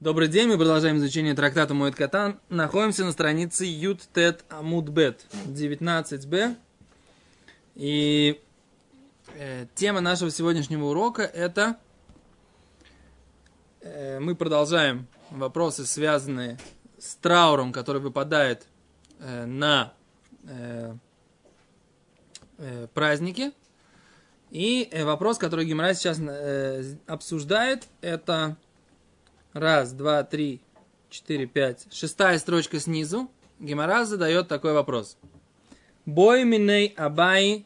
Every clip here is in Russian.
Добрый день, мы продолжаем изучение трактата Моэд Катан. Находимся на странице Ют Тет Амуд Бет 19б. И э, тема нашего сегодняшнего урока это э, мы продолжаем вопросы, связанные с трауром, который выпадает э, на э, э, праздники. И э, вопрос, который Гимара сейчас э, обсуждает, это Раз, два, три, четыре, пять. Шестая строчка снизу. Гемора задает такой вопрос. Бой миней Абай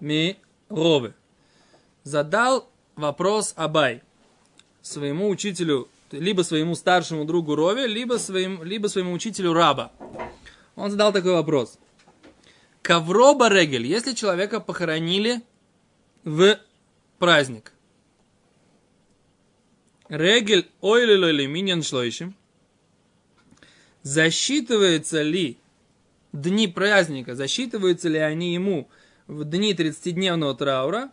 ми ровы. Задал вопрос Абай своему учителю, либо своему старшему другу Рове, либо, своим, либо своему учителю Раба. Он задал такой вопрос. Ковроба регель, если человека похоронили в праздник, Регель ойлилойли миньян шлойшим. Засчитывается ли дни праздника, засчитываются ли они ему в дни 30-дневного траура?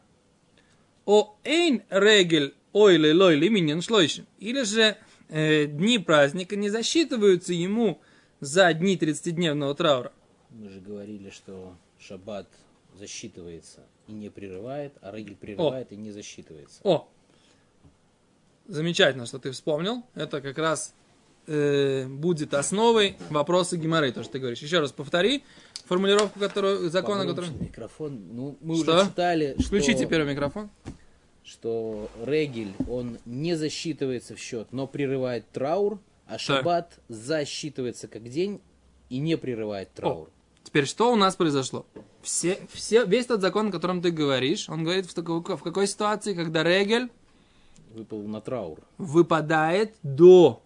О эйн регель ойлилойли миньян шлойшим. Или же э, дни праздника не засчитываются ему за дни 30-дневного траура. Мы же говорили, что шаббат засчитывается и не прерывает, а регель прерывает О. и не засчитывается. О, замечательно, что ты вспомнил. Это как раз э, будет основой вопроса Гимары, то, что ты говоришь. Еще раз повтори формулировку которую, закона, который... Микрофон, ну, мы что? уже читали, что... Включите первый микрофон. Что регель, он не засчитывается в счет, но прерывает траур, а шаббат так. засчитывается как день и не прерывает траур. О, теперь что у нас произошло? Все, все, весь тот закон, о котором ты говоришь, он говорит в, такой, в какой ситуации, когда регель Выпал на траур. Выпадает до.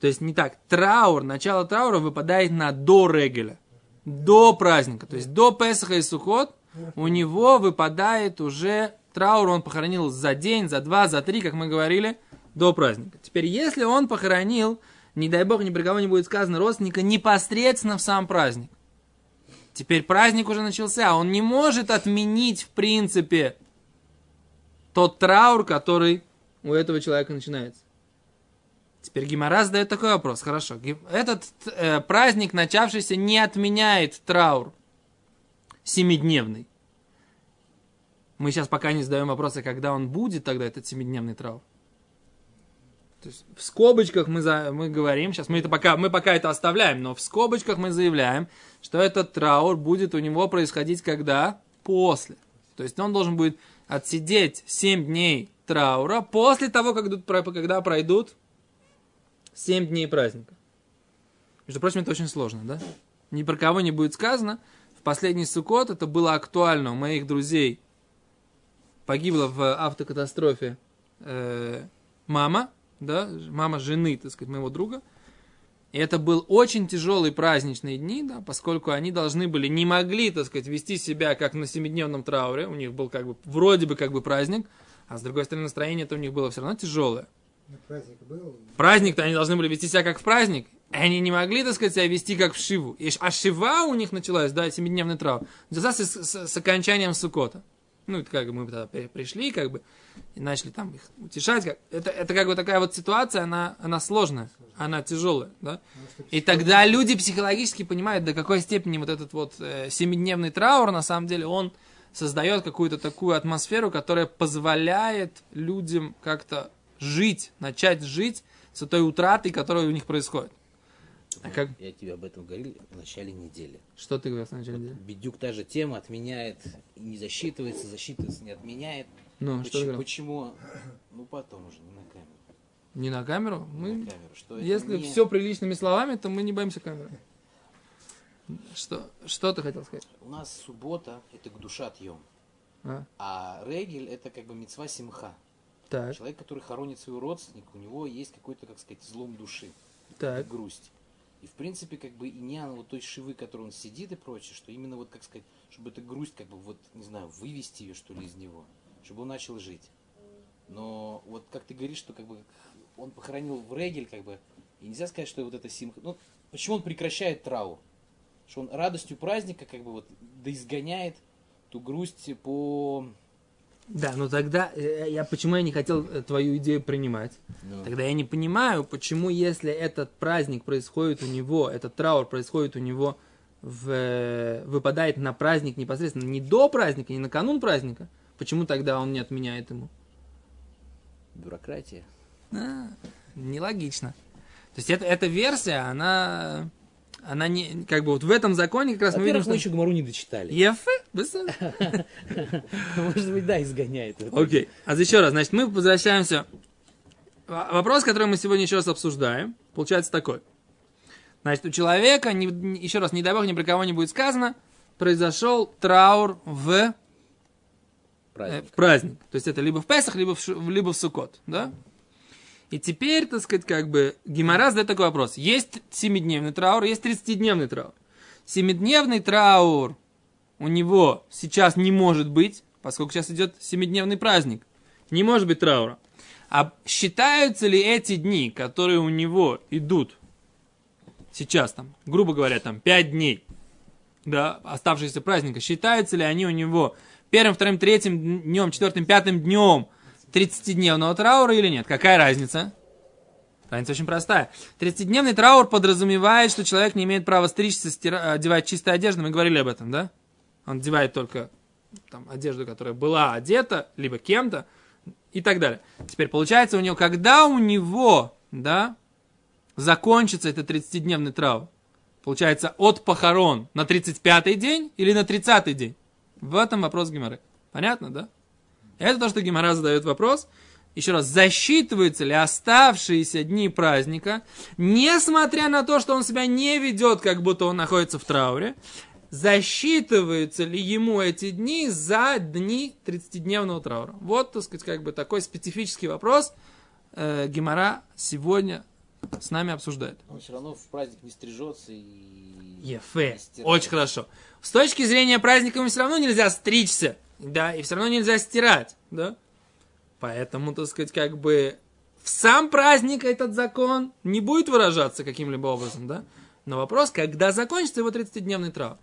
То есть не так. Траур, начало траура выпадает на до регеля. До праздника. То есть до Песаха и Сухот у него выпадает уже траур. Он похоронил за день, за два, за три, как мы говорили, до праздника. Теперь, если он похоронил, не дай бог, ни при кого не будет сказано, родственника непосредственно в сам праздник. Теперь праздник уже начался, он не может отменить в принципе тот траур, который у этого человека начинается. Теперь Гимара задает такой вопрос. Хорошо. Этот э, праздник, начавшийся, не отменяет траур семидневный. Мы сейчас пока не задаем вопроса, когда он будет тогда, этот семидневный траур. То есть в скобочках мы, за, мы говорим, сейчас мы, это пока, мы пока это оставляем, но в скобочках мы заявляем, что этот траур будет у него происходить когда? После. То есть он должен будет отсидеть 7 дней траура после того, когда пройдут 7 дней праздника. Между прочим, это очень сложно, да? Ни про кого не будет сказано. В последний сукот это было актуально у моих друзей. Погибла в автокатастрофе э, мама, да, мама жены, так сказать, моего друга – и это был очень тяжелый праздничные дни, да, поскольку они должны были, не могли, так сказать, вести себя как на семидневном трауре. У них был как бы, вроде бы как бы праздник, а с другой стороны настроение это у них было все равно тяжелое. Праздник был. Праздник-то они должны были вести себя как в праздник. И они не могли, так сказать, себя вести как в Шиву. И, а Шива у них началась, да, семидневный траур. Начался с, с, с окончанием Сукота. Ну, это как бы мы тогда пришли, как бы, и начали там их утешать. Как, это, это как бы такая вот ситуация, она, она сложная, она тяжелая, да. И тогда люди психологически понимают, до какой степени вот этот вот э, семидневный траур, на самом деле, он создает какую-то такую атмосферу, которая позволяет людям как-то жить, начать жить с той утратой, которая у них происходит. А как? Я тебе об этом говорил в начале недели. Что ты говорил в начале вот недели? Бедюк та же тема отменяет, не засчитывается, засчитывается, не отменяет. Ну, почему, что почему? Ну, потом уже, не на камеру. Не на камеру? Не мы, на камеру. Что если не... все приличными словами, то мы не боимся камеры. Что, что ты хотел сказать? У нас суббота – это к душа отъем. А? а регель – это как бы мецва симха. Так. Человек, который хоронит своего родственника, у него есть какой-то, как сказать, злом души. Так. Грусть. И в принципе, как бы и не вот той шивы, которой он сидит и прочее, что именно вот, как сказать, чтобы эта грусть, как бы вот, не знаю, вывести ее, что ли, из него, чтобы он начал жить. Но вот как ты говоришь, что как бы он похоронил в Регель, как бы, и нельзя сказать, что вот это симха. Ну, почему он прекращает траур? Что он радостью праздника, как бы вот, да изгоняет ту грусть по Да, но тогда э, я почему я не хотел э, твою идею принимать? Ну. Тогда я не понимаю, почему, если этот праздник происходит у него, этот траур происходит у него, в, э, выпадает на праздник непосредственно не до праздника, не на канун праздника, почему тогда он не отменяет ему? Бюрократия. А, нелогично. То есть это, эта версия, она, она не, как бы вот в этом законе как раз мы видим, что... мы еще Гмару не дочитали. Быстро. Может быть, да, изгоняет. Окей. А еще раз, значит, мы возвращаемся. Вопрос, который мы сегодня еще раз обсуждаем, получается такой. Значит, у человека, не- еще раз, не дай бог, ни про кого не будет сказано, произошел траур в, э, Праздник. в праздник. То есть это либо в Песах, либо в, либо в Суккот, да? И теперь, так сказать, как бы Гимара задает такой вопрос. Есть семидневный траур, есть 30-дневный траур. Семидневный траур у него сейчас не может быть, поскольку сейчас идет семидневный праздник. Не может быть траура. А считаются ли эти дни, которые у него идут сейчас, там, грубо говоря, там, 5 дней, да, оставшиеся праздника, считаются ли они у него первым, вторым, третьим днем, четвертым, пятым днем 30-дневного траура или нет? Какая разница? Разница очень простая. 30-дневный траур подразумевает, что человек не имеет права стричься, стира- одевать чистую одежду. Мы говорили об этом, да? Он одевает только там, одежду, которая была одета, либо кем-то, и так далее. Теперь получается у него, когда у него, да, закончится этот 30-дневный траур, получается от похорон на 35-й день или на 30-й день? В этом вопрос Гимары. Понятно, да? Это то, что Гимара задает вопрос. Еще раз, засчитываются ли оставшиеся дни праздника, несмотря на то, что он себя не ведет, как будто он находится в трауре, засчитываются ли ему эти дни за дни 30-дневного траура? Вот, так сказать, как бы такой специфический вопрос э, Гимара сегодня с нами обсуждает. Он все равно в праздник не стрижется и... Ефе. Очень хорошо. С точки зрения праздника ему все равно нельзя стричься, да, и все равно нельзя стирать, да. Поэтому, так сказать, как бы в сам праздник этот закон не будет выражаться каким-либо образом, да. Но вопрос, когда закончится его 30-дневный траур.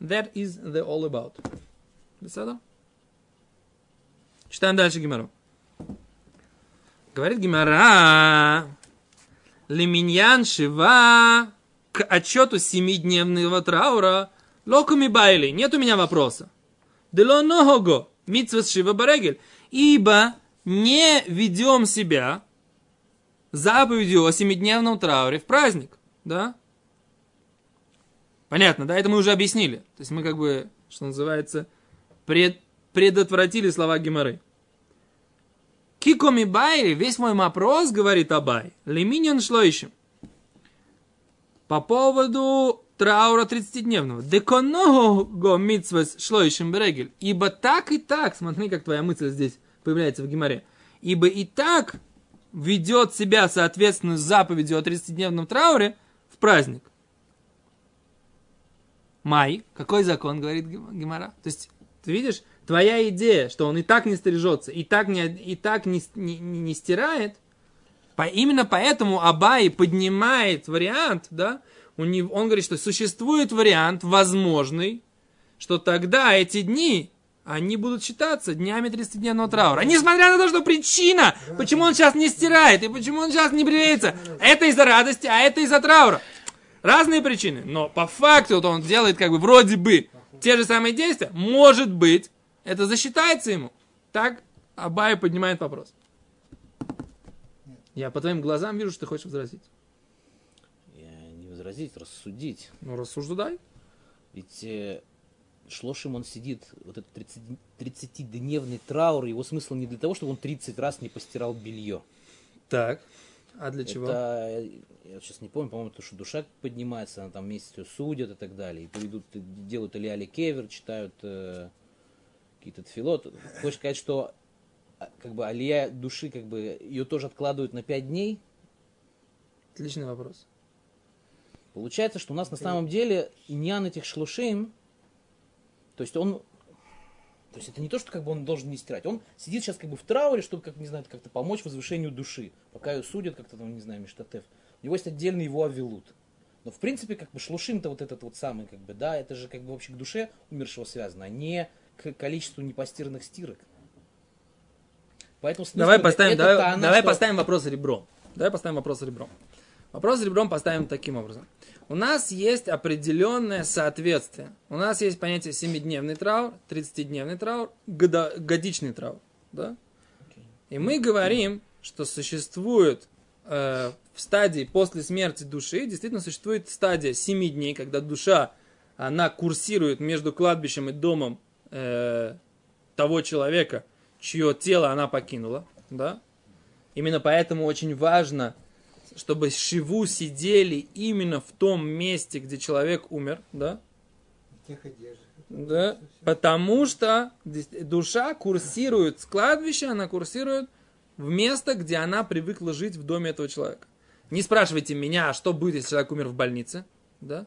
That is the all about. Беседа? Читаем дальше Гимару. Говорит Гимара, Леминьян Шива к отчету семидневного траура локуми байли. Нет у меня вопроса. Дело ногого митцвас Шива Барегель. Ибо не ведем себя заповедью о семидневном трауре в праздник. Да? Понятно, да? Это мы уже объяснили. То есть мы как бы, что называется, пред, предотвратили слова Геморы. Кикоми Байри, весь мой вопрос, говорит Абай, лиминьон шлоищем. По поводу траура 30-дневного. Деконого митсвес шлоищем берегель. Ибо так и так, смотри, как твоя мысль здесь появляется в Геморе. Ибо и так ведет себя, соответственно, заповедью о 30-дневном трауре в праздник. Май. Какой закон, говорит Гемора? То есть, ты видишь, твоя идея, что он и так не стрижется, и так не, и так не, не- не стирает, по, именно поэтому Абай поднимает вариант, да, у него, он говорит, что существует вариант возможный, что тогда эти дни, они будут считаться днями 30-дневного траура. Несмотря на то, что причина, почему он сейчас не стирает и почему он сейчас не бреется, это из-за радости, а это из-за траура. Разные причины, но по факту вот он делает как бы вроде бы те же самые действия. Может быть, это засчитается ему. Так Абай поднимает вопрос. Я по твоим глазам вижу, что ты хочешь возразить. Возразить, рассудить. Ну, рассуждай. Ведь э, Шлошим он сидит, вот этот 30 30-дневный траур, его смысл не для того, чтобы он 30 раз не постирал белье. Так. А для чего? Это, э, я сейчас не помню, по-моему, то, что душа поднимается, она там вместе ее судят и так далее. И приведут, делают или Али Кевер, читают э, какие-то тфилот. Хочешь сказать, что а, как бы алия души, как бы ее тоже откладывают на 5 дней? Отличный вопрос. Получается, что у нас на самом деле иньян этих шлушим, то есть он, то есть это не то, что как бы он должен не стирать, он сидит сейчас как бы в трауре, чтобы, как не знаю, как-то помочь возвышению души, пока ее судят как-то там, не знаю, Миштатев. У него есть отдельный его авилут. Но в принципе, как бы шлушим-то вот этот вот самый, как бы, да, это же как бы вообще к душе умершего связано, а не к количеству непостиранных стирок. Поэтому, Давай поставим, давай, она, давай что- поставим вопрос ребром. Давай поставим вопрос ребром. Вопрос ребром поставим таким образом. У нас есть определенное соответствие. У нас есть понятие 7-дневный траур, 30-дневный траур, годичный траур. Да? И мы говорим, что существует э, в стадии после смерти души, действительно существует стадия 7 дней, когда душа, она курсирует между кладбищем и домом э, того человека, чье тело она покинула. Да? Именно поэтому очень важно, чтобы шиву сидели именно в том месте, где человек умер. Да? Тех. Да, потому что душа курсирует с кладбища, она курсирует в место, где она привыкла жить в доме этого человека. Не спрашивайте меня, а что будет, если человек умер в больнице, да?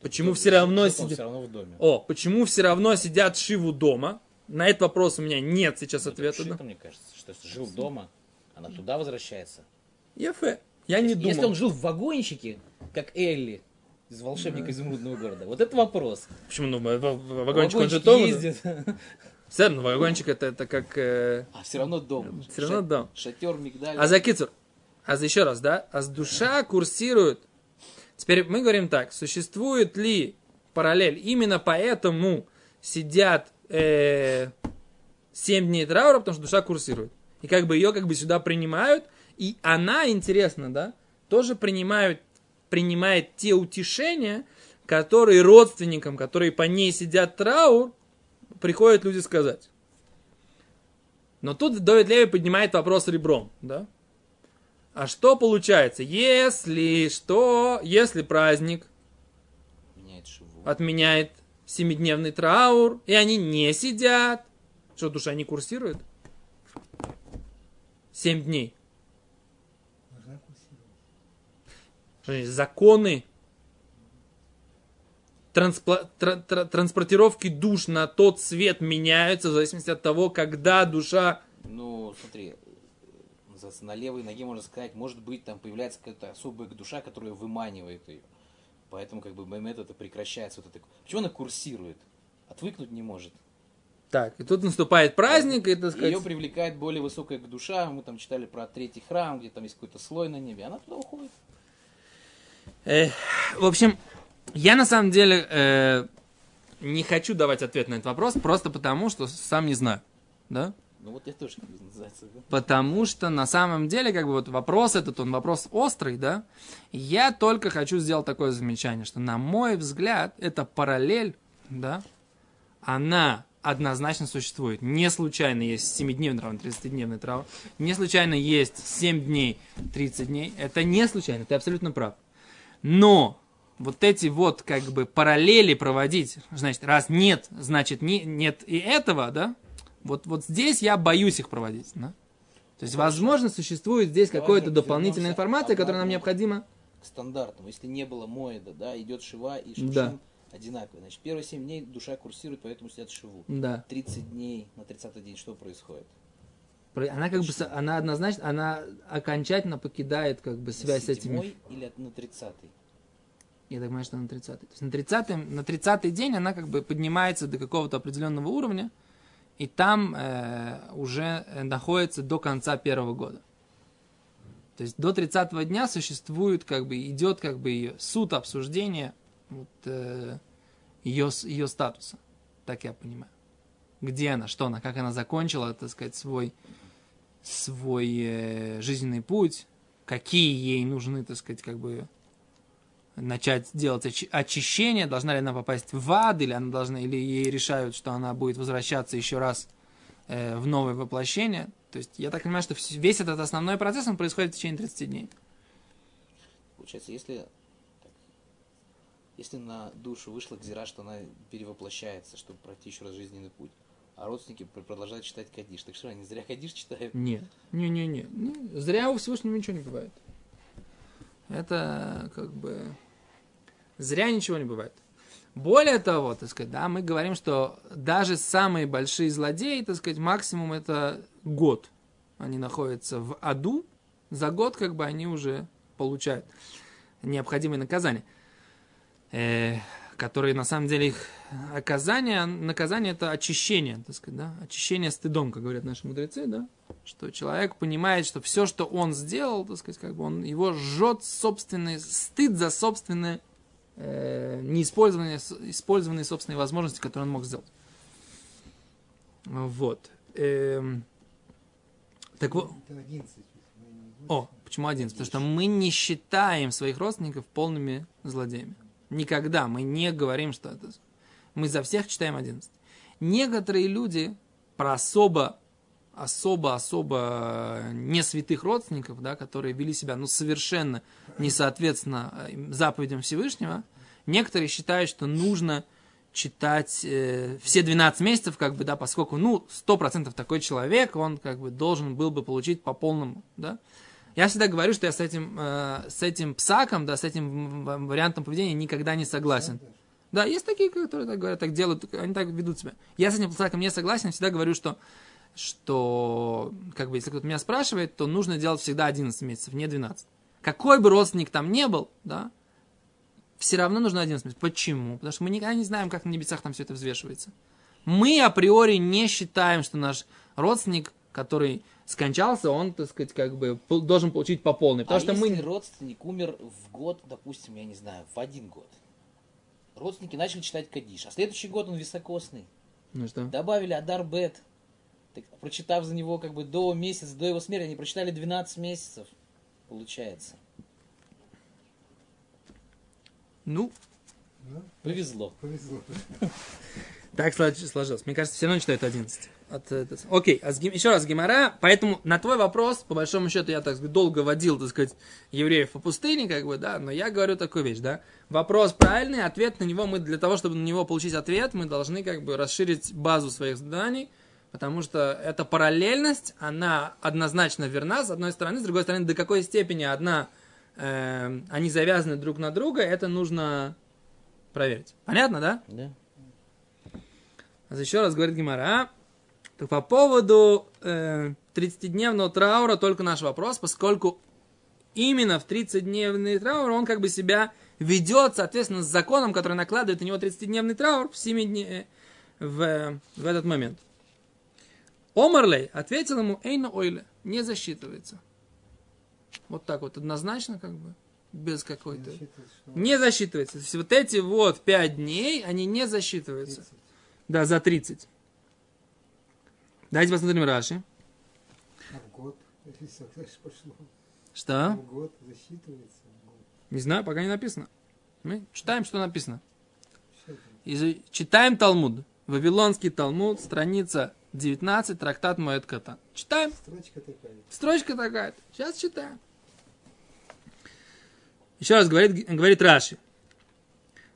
Почему все равно сидят... все равно в доме. О, почему все равно сидят шиву дома? На этот вопрос у меня нет сейчас ответа. Шито, Да? мне кажется, что жил дома, она туда возвращается. Ефе. Я не Если думал. он жил в вагончике, как Элли из волшебника изумрудного города, вот это вопрос. Почему? Ну, вагончик, он же дома. ездит, Все равно, вагончик это, это как... э, а все равно дом. Все равно дом. Шатер, мигдаль. А за кицур. А за еще раз, да? А с душа курсирует. Теперь мы говорим так. Существует ли параллель? Именно поэтому сидят э, 7 дней траура, потому что душа курсирует. И как бы ее как бы сюда принимают. И она, интересно, да, тоже принимают, принимает те утешения, которые родственникам, которые по ней сидят траур, приходят люди сказать. Но тут Довид Леви поднимает вопрос ребром, да? А что получается, если что, если праздник Меняет шиву. отменяет семидневный траур, и они не сидят, что душа не курсирует? Семь дней. Должна курсировать. Что значит, Законы транспла- тра- тра- транспортировки душ на тот свет меняются в зависимости от того, когда душа... Ну, смотри, на левой ноге, можно сказать, может быть, там появляется какая-то особая душа, которая выманивает ее. Поэтому, как бы, момент это прекращается. Вот это. Почему она курсирует? Отвыкнуть не может. Так, и тут наступает праздник, и, так сказать... Ее привлекает более высокая душа. Мы там читали про третий храм, где там есть какой-то слой на небе. Она туда уходит. Э, в общем, я на самом деле э, не хочу давать ответ на этот вопрос, просто потому, что сам не знаю. Да? Ну вот я тоже, называется. да. Потому что на самом деле, как бы вот вопрос этот, он вопрос острый, да? Я только хочу сделать такое замечание, что на мой взгляд, эта параллель, да, она однозначно существует. Не случайно есть 7-дневный траур, 30-дневный траур. Не случайно есть 7 дней, 30 дней. Это не случайно, ты абсолютно прав. Но вот эти вот как бы параллели проводить, значит, раз нет, значит не, нет и этого, да, вот, вот здесь я боюсь их проводить, да. То есть, возможно, существует здесь какая-то дополнительная информация, которая нам необходима. К стандартам. Если не было моеда, да, идет шива и шушим Да. одинаковые. Значит, первые 7 дней душа курсирует, поэтому сидят шиву. Да. 30 дней на 30 день что происходит? Она как бы, она однозначно, она окончательно покидает как бы связь с этими. или на 30 Я так понимаю, что на 30 То есть на 30 на 30 день она как бы поднимается до какого-то определенного уровня, и там э, уже находится до конца первого года. То есть до 30 дня существует, как бы, идет как бы ее суд обсуждения вот, э, ее, ее статуса. Так я понимаю. Где она, что она, как она закончила, так сказать, свой, свой э, жизненный путь, какие ей нужны, так сказать, как бы начать делать очи- очищение, должна ли она попасть в ад, или она должна, или ей решают, что она будет возвращаться еще раз э, в новое воплощение. То есть я так понимаю, что весь этот основной процесс, он происходит в течение 30 дней. Получается, если если на душу вышла гзира, что она перевоплощается, чтобы пройти еще раз жизненный путь, а родственники пр- продолжают читать Кадиш. Так что они зря Кадиш читают? Нет. Не-не-не. Ну, Зря у Всевышнего ничего не бывает. Это как бы... Зря ничего не бывает. Более того, так сказать, да, мы говорим, что даже самые большие злодеи, так сказать, максимум это год. Они находятся в аду, за год как бы они уже получают необходимые наказания. Э, которые на самом деле их оказание, наказание это очищение, так сказать, да, очищение стыдом, как говорят наши мудрецы, да, что человек понимает, что все, что он сделал, так сказать, как бы он его жжет собственный стыд за собственное э, неиспользованные использованные собственные возможности, которые он мог сделать. Вот. Эм, так вот. Это 11. мы не будем. О, почему 11? Потому что мы не считаем своих родственников полными злодеями. Никогда. Мы не говорим, что это... Мы за всех читаем 11. Некоторые люди про особо особо-особо не святых родственников, да, которые вели себя ну, совершенно не соответственно э, заповедям Всевышнего, некоторые считают, что нужно читать э, все 12 месяцев, как бы, да, поскольку, ну, 100% такой человек, он, как бы, должен был бы получить по полному, да. Я всегда говорю, что я с этим, э, с этим псаком, да, с этим вариантом поведения никогда не согласен. Да, есть такие, которые так говорят, так делают, они так ведут себя. Я с этим псаком не согласен, всегда говорю, что что, как бы, если кто-то меня спрашивает, то нужно делать всегда 11 месяцев, не 12. Какой бы родственник там не был, да, все равно нужно 11 месяцев. Почему? Потому что мы никогда не знаем, как на небесах там все это взвешивается. Мы априори не считаем, что наш родственник, который скончался, он, так сказать, как бы должен получить по полной. Потому а что если мы... родственник умер в год, допустим, я не знаю, в один год, родственники начали читать Кадиш, а следующий год он високосный. Ну что? Добавили Адар Бет. Так, прочитав за него как бы до месяца, до его смерти, они прочитали 12 месяцев, получается. Ну, Ну, Повезло. повезло. так слож- сложилось. Мне кажется, все равно читают 11. От, э, Окей, а еще раз Гимара. Поэтому на твой вопрос, по большому счету, я так сказать, долго водил, так сказать, евреев по пустыне, как бы, да, но я говорю такую вещь, да. Вопрос правильный, ответ на него мы, для того, чтобы на него получить ответ, мы должны, как бы, расширить базу своих заданий, потому что эта параллельность, она однозначно верна, с одной стороны, с другой стороны, до какой степени одна, э, они завязаны друг на друга, это нужно проверить. Понятно, да? Да? А еще раз говорит Гимара. Так по поводу э, 30-дневного траура только наш вопрос, поскольку именно в 30-дневный траур он как бы себя ведет, соответственно, с законом, который накладывает на него 30-дневный траур в, 7 дне, в, в этот момент. Омарлей ответил ему, Эйна Ойле, не засчитывается. Вот так вот, однозначно, как бы, без какой-то... Засчитывается, что Не засчитывается. То есть вот эти вот 5 дней, они не засчитываются. 30. Да, за 30. Давайте посмотрим Раши. А в год, если пошло. Что? В год засчитывается. в год. Не знаю, пока не написано. Мы читаем, что написано. Из- Читаем Талмуд. Вавилонский Талмуд, страница 19, трактат Моэд Катан. Читаем. Строчка такая. Строчка такая. Сейчас читаем. Еще раз говорит, говорит Раши.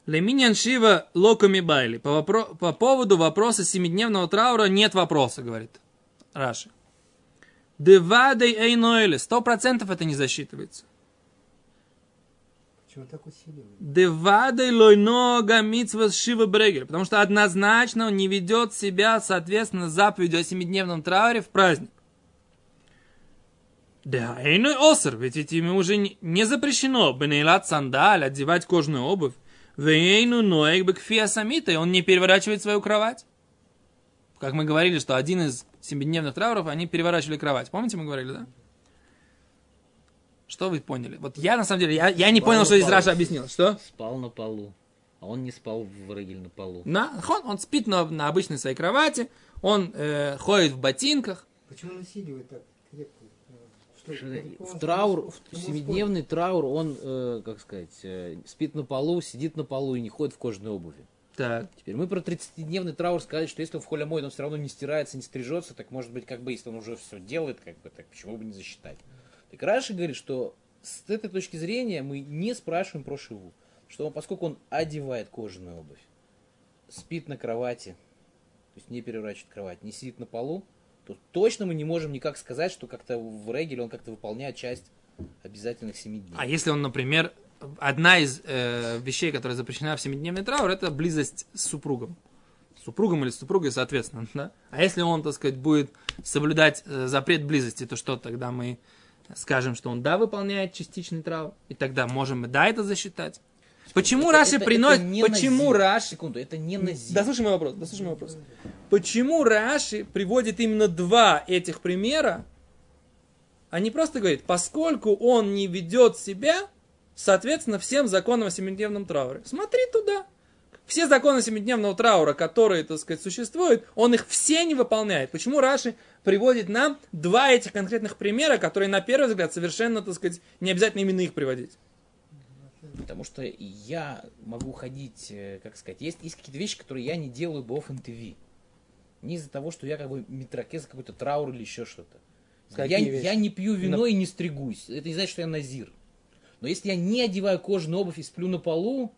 Леминьян Шива локами байли. По, вопро- по поводу вопроса семидневного траура нет вопроса, говорит Раши. Девадей эйноэле. Сто процентов это не засчитывается. Почему так усиливает? Девадей лойнога митсва шива брегель. Потому что однозначно он не ведет себя, соответственно, заповедью о семидневном трауре в праздник. Да, эйной осер, ведь этим уже не- не запрещено бенейлат сандаль, одевать кожную обувь. Вейну ноек бекфия самита, и он не переворачивает свою кровать. Как мы говорили, что один из семидневных трауров, они переворачивали кровать. Помните, мы говорили, да? Что вы поняли? Вот я, на самом деле, я, я не понял, что здесь Раша объяснил. Что? Спал на полу. А он не спал в регель на полу. На, он, он спит на, на обычной своей кровати, он э, ходит в ботинках. Почему он усиливает так крепко? Э, Что, Что по-какому В траур, в семидневный траур, он, э, как сказать, э, спит на полу, сидит на полу и не ходит в кожаной обуви. Так. Теперь мы про 30-дневный траур сказали, что если он в холе моет, он все равно не стирается, не стрижется, так может быть, как бы, если он уже все делает, как бы, так почему бы не засчитать? Так Раши говорит, что с этой точки зрения мы не спрашиваем про шиву. Что он, поскольку он одевает кожаную обувь, спит на кровати, то есть не переворачивает кровать, не сидит на полу, то точно мы не можем никак сказать, что как-то в регеле он как-то выполняет часть обязательных семи дней. А если он, например, одна из э, вещей, которая запрещена в семидневный траур, это близость с супругом. Супругом или супругой, соответственно. Да? А если он, так сказать, будет соблюдать э, запрет близости, то что тогда мы скажем, что он да, выполняет частичный траур, и тогда можем мы да это засчитать. Почему Это- Раши это- приносит... это не почему назир. Раши... Секунду, это не назир. Дослушай мой вопрос, дослушай мой вопрос. Почему Раши приводит именно два этих примера, а не просто говорит, поскольку он не ведет себя, соответственно, всем законам о семидневном трауре. Смотри туда. Все законы семидневного траура, которые, так сказать, существуют, он их все не выполняет. Почему Раши приводит нам два этих конкретных примера, которые, на первый взгляд, совершенно, так сказать, не обязательно именно их приводить? Потому что я могу ходить, э, как сказать, есть, есть какие-то вещи, которые я не делаю бофен ТВ. Не из-за того, что я как бы метрокез, какой-то траур или еще что-то. Я, вещи? я не пью вино и не стригусь. Это не значит, что я назир. Но если я не одеваю кожаную обувь и сплю на полу,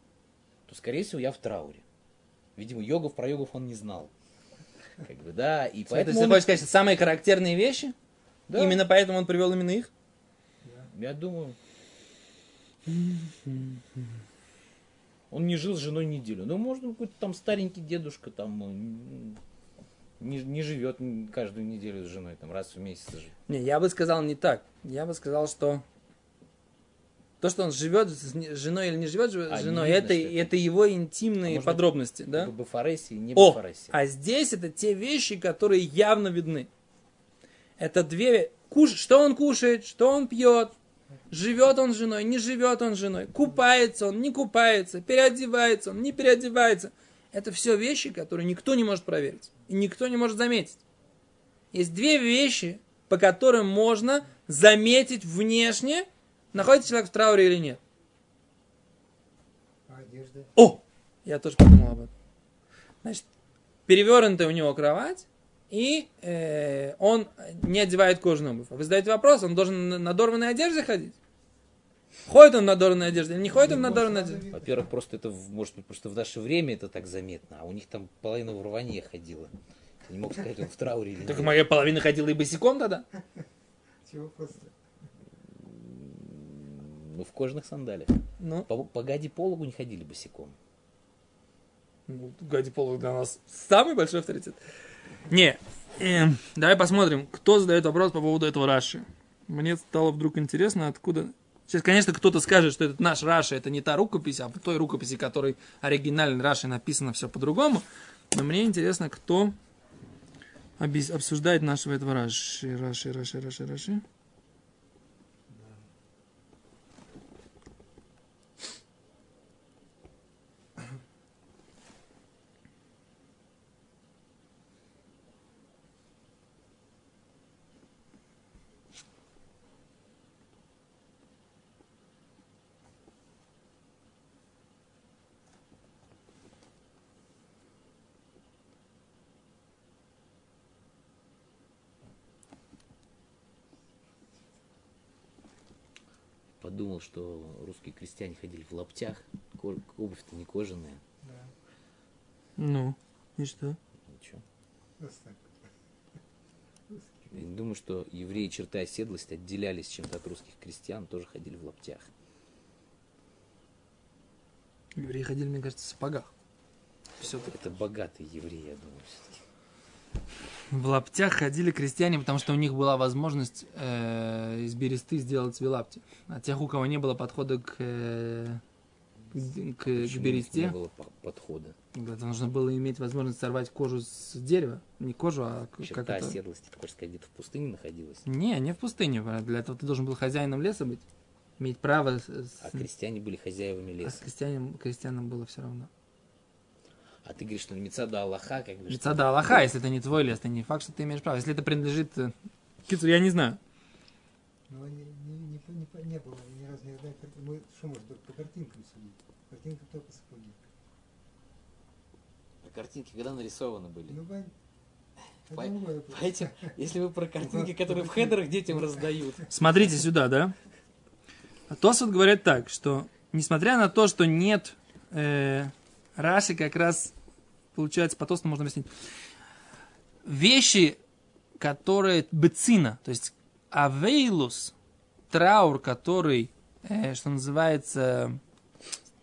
то, скорее всего, я в трауре. Видимо, йогов про йогов он не знал. Как бы, да, и Поэтому поэтому ты он- хочешь сказать, самые характерные вещи? Да. Именно поэтому он привел именно их? Я думаю. Он не жил с женой неделю. Ну, может, какой-то там старенький дедушка там м, не, не живет каждую неделю с женой, там раз в месяц живет. Не, я бы сказал не так. Я бы сказал, что то, что он живет с женой или не живет с А, женой, это, это. это его интимные А может быть, подробности, да? Бафареси, не О, Бафареси. а здесь это те вещи, которые явно видны. Это две... Куш... Что он кушает, что он пьет, живет он женой, не живет он женой, купается он, не купается, переодевается он, не переодевается. Это все вещи, которые никто не может проверить. И никто не может заметить. Есть две вещи, по которым можно заметить внешне, находится человек в трауре или нет. А одежда? О! Я тоже подумал об этом. Значит, перевернутая у него кровать, и э, он не одевает кожаную обувь. А Вы задаете вопрос, он должен на надорванной одежде ходить? Ходит он в надорванной одежде или не ходит он в надорванной одежде? Во-первых, просто это, может быть, просто в наше время это так заметно, а у них там половина в рванье ходила. Я не мог сказать, он в трауре или Так нет. моя половина ходила и босиком тогда. Чего просто? Ну, в кожаных сандалиях. Ну, По, по гадипологу не ходили босиком. ну, Гади Полок для нас самый большой авторитет. Не, э, давай посмотрим, кто задает вопрос по поводу этого Раши. Мне стало вдруг интересно, откуда... Сейчас, конечно, кто-то скажет, что этот наш Раши, это не та рукопись, а в той рукописи, которой оригинальный Раши написано все по-другому. Но мне интересно, кто обсуждает нашего этого Раши. Раши, Раши, Раши, Раши. Подумал, что русские крестьяне ходили в лаптях, ко- обувь-то не кожаная. Да. Ну, и что? Ничего. Я не думаю, что евреи черты оседлости отделялись чем-то от русских крестьян, тоже ходили в лаптях. Евреи ходили, мне кажется, в сапогах. Все-таки. Это богатые евреи, я думаю, все-таки. В лаптях ходили крестьяне, потому что у них была возможность э, из бересты сделать себе лапти. А тех, у кого не было подхода к, э, к, к- к Почему у них Не бересте, было по- подхода. это нужно было иметь возможность сорвать кожу с дерева. Не кожу, а к- как Черта это... оседлости, ты хочешь сказать, где-то в пустыне находилась. Не, не в пустыне. Для этого ты должен был хозяином леса быть. Иметь право. с- А крестьяне были хозяевами а леса. крестьянам, крестьянам было все равно. А ты говоришь, что Мецада Аллаха, как бы... Лица да Аллаха, если это не твой лес, это не факт, что ты имеешь право. Если это принадлежит... э, Кицу, я не знаю. Но не, не, не, по- не, не было ни разу никогда. кар- Мы что можно только по картинкам судить? Картинка только сапоги. А картинки когда нарисованы были? Ну. По-. По этим, если вы про картинки, которые в хедерах детям раздают. Смотрите сюда, да? А Тосфот говорит так, что несмотря на то, что нет э, Раши, как раз получается по Тосфоту можно объяснить. Вещи, которые бецина, то есть авейлус, траур, который, э, что называется,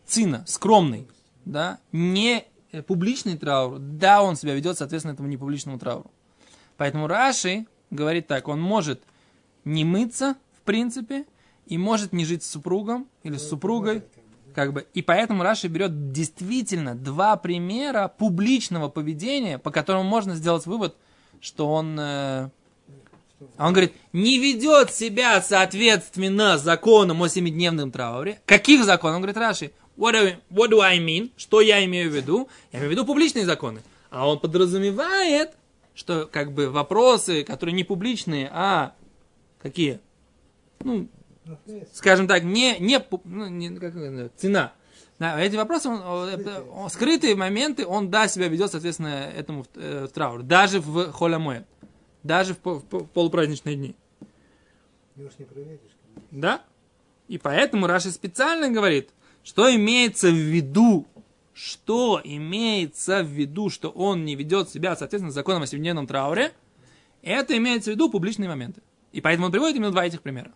цина, скромный, да, не э, публичный траур, да, он себя ведет, соответственно, этому не публичному трауру. Поэтому Раши говорит так, он может не мыться, в принципе, и может не жить с супругом или с супругой, Как бы, и поэтому Раши берет действительно два примера публичного поведения, по которому можно сделать вывод, что он... э, он говорит, не ведет себя соответственно законам о семидневном трауре. Каких законов? Он говорит, Раши, what do, I- mean? Что я имею в виду? Я имею в виду публичные законы. А он подразумевает, что как бы вопросы, которые не публичные, а какие? Ну. Скажем так, не, не, ну, не как цена. Да, эти вопросы, он, это- он- скрытые моменты, он, да, себя ведет, соответственно, этому в, э, в траур. Даже в холямое. Даже в, в по- полупраздничные дни. Не проверишь. Да? И поэтому Раши специально говорит, что имеется в виду, что имеется в виду, что он не ведет себя, соответственно, законом о семидневном трауре, это имеется в виду публичные моменты. И поэтому он приводит именно два этих примера.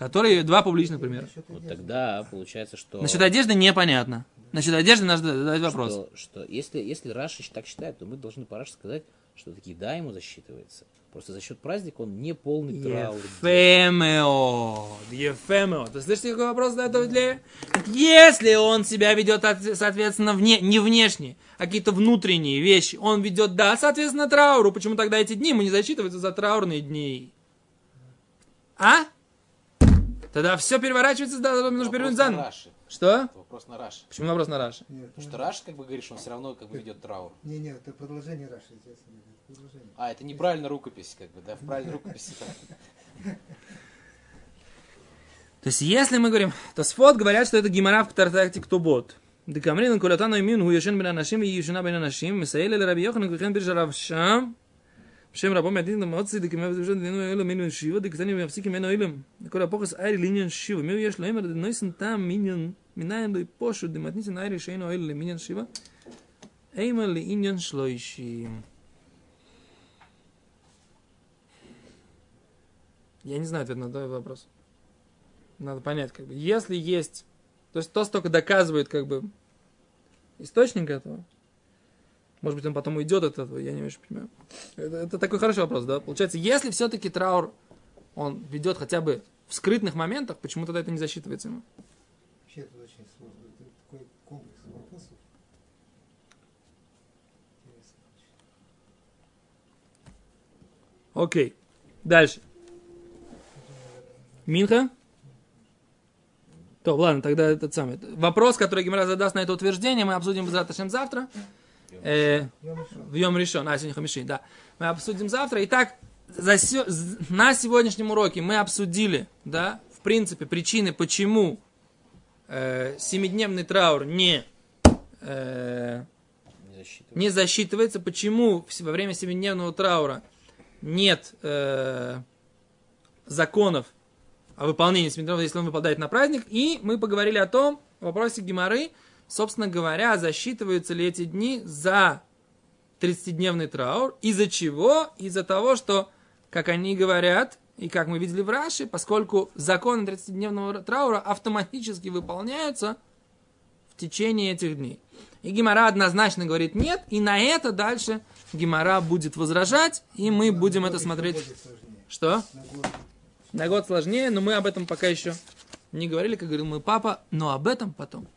Которые два публичных примера. Вот тогда получается, что... Насчет одежды непонятно. Насчет одежды надо задать вопрос. Что, что если, если Раши так считает, то мы должны по Раши сказать, что таки да, ему засчитывается. Просто за счет праздника он не полный траур. Ефемео. Ефемео. Ты слышите, какой вопрос задает Давидлея? Если он себя ведет, от- соответственно, вне, не внешне, а какие-то внутренние вещи, он ведет, да, соответственно, трауру. Почему тогда эти дни ему не засчитываются за траурные дни? А? Тогда все переворачивается, да, нужно перевернуть заново. Что? Вопрос на Раши. Почему вопрос на Раши? Нет, Потому ну что Раши, как бы говоришь, он все равно как бы ведет траур. Не, нет, это продолжение Раши, естественно. А, это неправильно рукопись, как бы, да, в правильной рукописи. То есть, если мы говорим, то сфот говорят, что это гемора в Ктартакте Ктубот. Декамрин, Кулятану, Имин, Гуешин, Бен Анашим, Иешина, Бен Анашим, Мисаэль, Раби Йохан, Гвихен, Биржа, Равшам, בשם רבו מעדין למאוד צדיק, כמה ודבשת דינו אלו מינו שיבה, דקטנים ויפסיק ממנו אילם. לכל הפוחס איירי לעניין שיבה, מי יש לו אמר, דנויסן טעם מיניון, מניין לא יפושו, דמתניסן איירי שאינו אילו למניין שיבה, אימה לעניין שלושים. Я не знаю ответ на этот вопрос. Надо понять, как бы, если есть, то есть то столько доказывает, как бы, источник этого, может быть, он потом уйдет от этого, я не очень понимаю. Это, это такой хороший вопрос, да? Получается, если все-таки траур, он ведет хотя бы в скрытных моментах, почему тогда это не засчитывается ему? Вообще это очень сложно. Это такой комплекс вопросов. Интересно. Окей. Дальше. Минха? То, ладно, тогда этот самый. Вопрос, который Гимара задаст на это утверждение, мы обсудим завтра, завтра. Э. В Йом решен, а сегодня Хамиши, да. Мы обсудим завтра. Итак, за на сегодняшнем уроке мы обсудили, да, в принципе, причины, почему э, семидневный траур не, э, Не засчитывается. не засчитывается, почему во время семидневного траура нет э, законов о выполнении семидневного, если он выпадает на праздник. И мы поговорили о том, вопросе Гимары, собственно говоря, засчитываются ли эти дни за 30-дневный траур. Из-за чего? Из-за того, что, как они говорят, и как мы видели в Раши, поскольку законы 30-дневного траура автоматически выполняются в течение этих дней. И Гимара однозначно говорит нет, и на это дальше Гимара будет возражать, и мы будем это смотреть. Что? На год. На год сложнее, но мы об этом пока еще не говорили, как говорил мой папа, но об этом потом.